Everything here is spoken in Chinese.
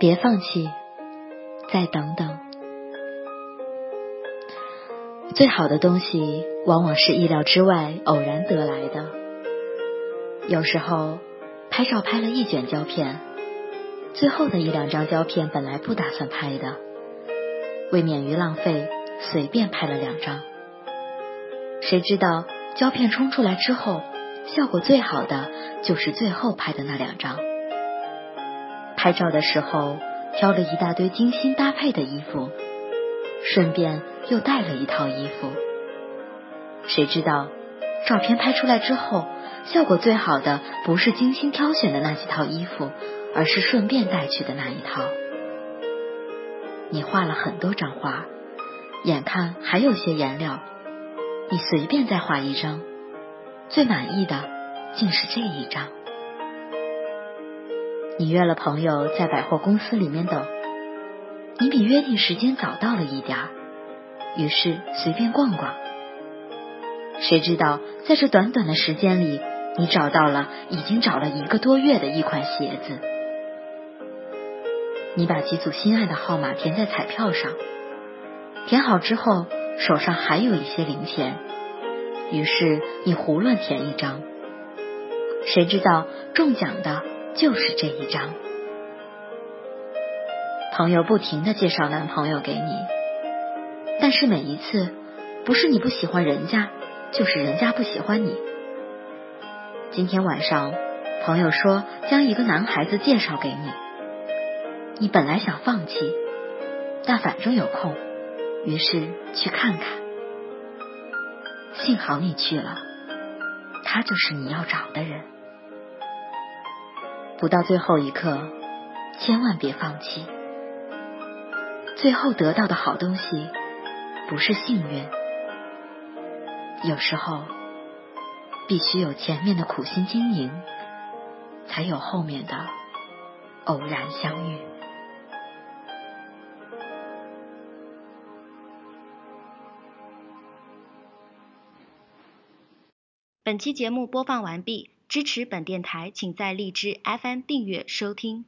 别放弃，再等等。最好的东西往往是意料之外、偶然得来的。有时候拍照拍了一卷胶片，最后的一两张胶片本来不打算拍的，为免于浪费，随便拍了两张。谁知道胶片冲出来之后，效果最好的就是最后拍的那两张。拍照的时候挑了一大堆精心搭配的衣服，顺便又带了一套衣服。谁知道照片拍出来之后，效果最好的不是精心挑选的那几套衣服，而是顺便带去的那一套。你画了很多张画，眼看还有些颜料。你随便再画一张，最满意的竟是这一张。你约了朋友在百货公司里面等，你比约定时间早到了一点儿，于是随便逛逛。谁知道在这短短的时间里，你找到了已经找了一个多月的一款鞋子。你把几组心爱的号码填在彩票上，填好之后。手上还有一些零钱，于是你胡乱填一张，谁知道中奖的就是这一张。朋友不停的介绍男朋友给你，但是每一次不是你不喜欢人家，就是人家不喜欢你。今天晚上朋友说将一个男孩子介绍给你，你本来想放弃，但反正有空。于是去看看，幸好你去了，他就是你要找的人。不到最后一刻，千万别放弃。最后得到的好东西不是幸运，有时候必须有前面的苦心经营，才有后面的偶然相遇。本期节目播放完毕，支持本电台，请在荔枝 FM 订阅收听。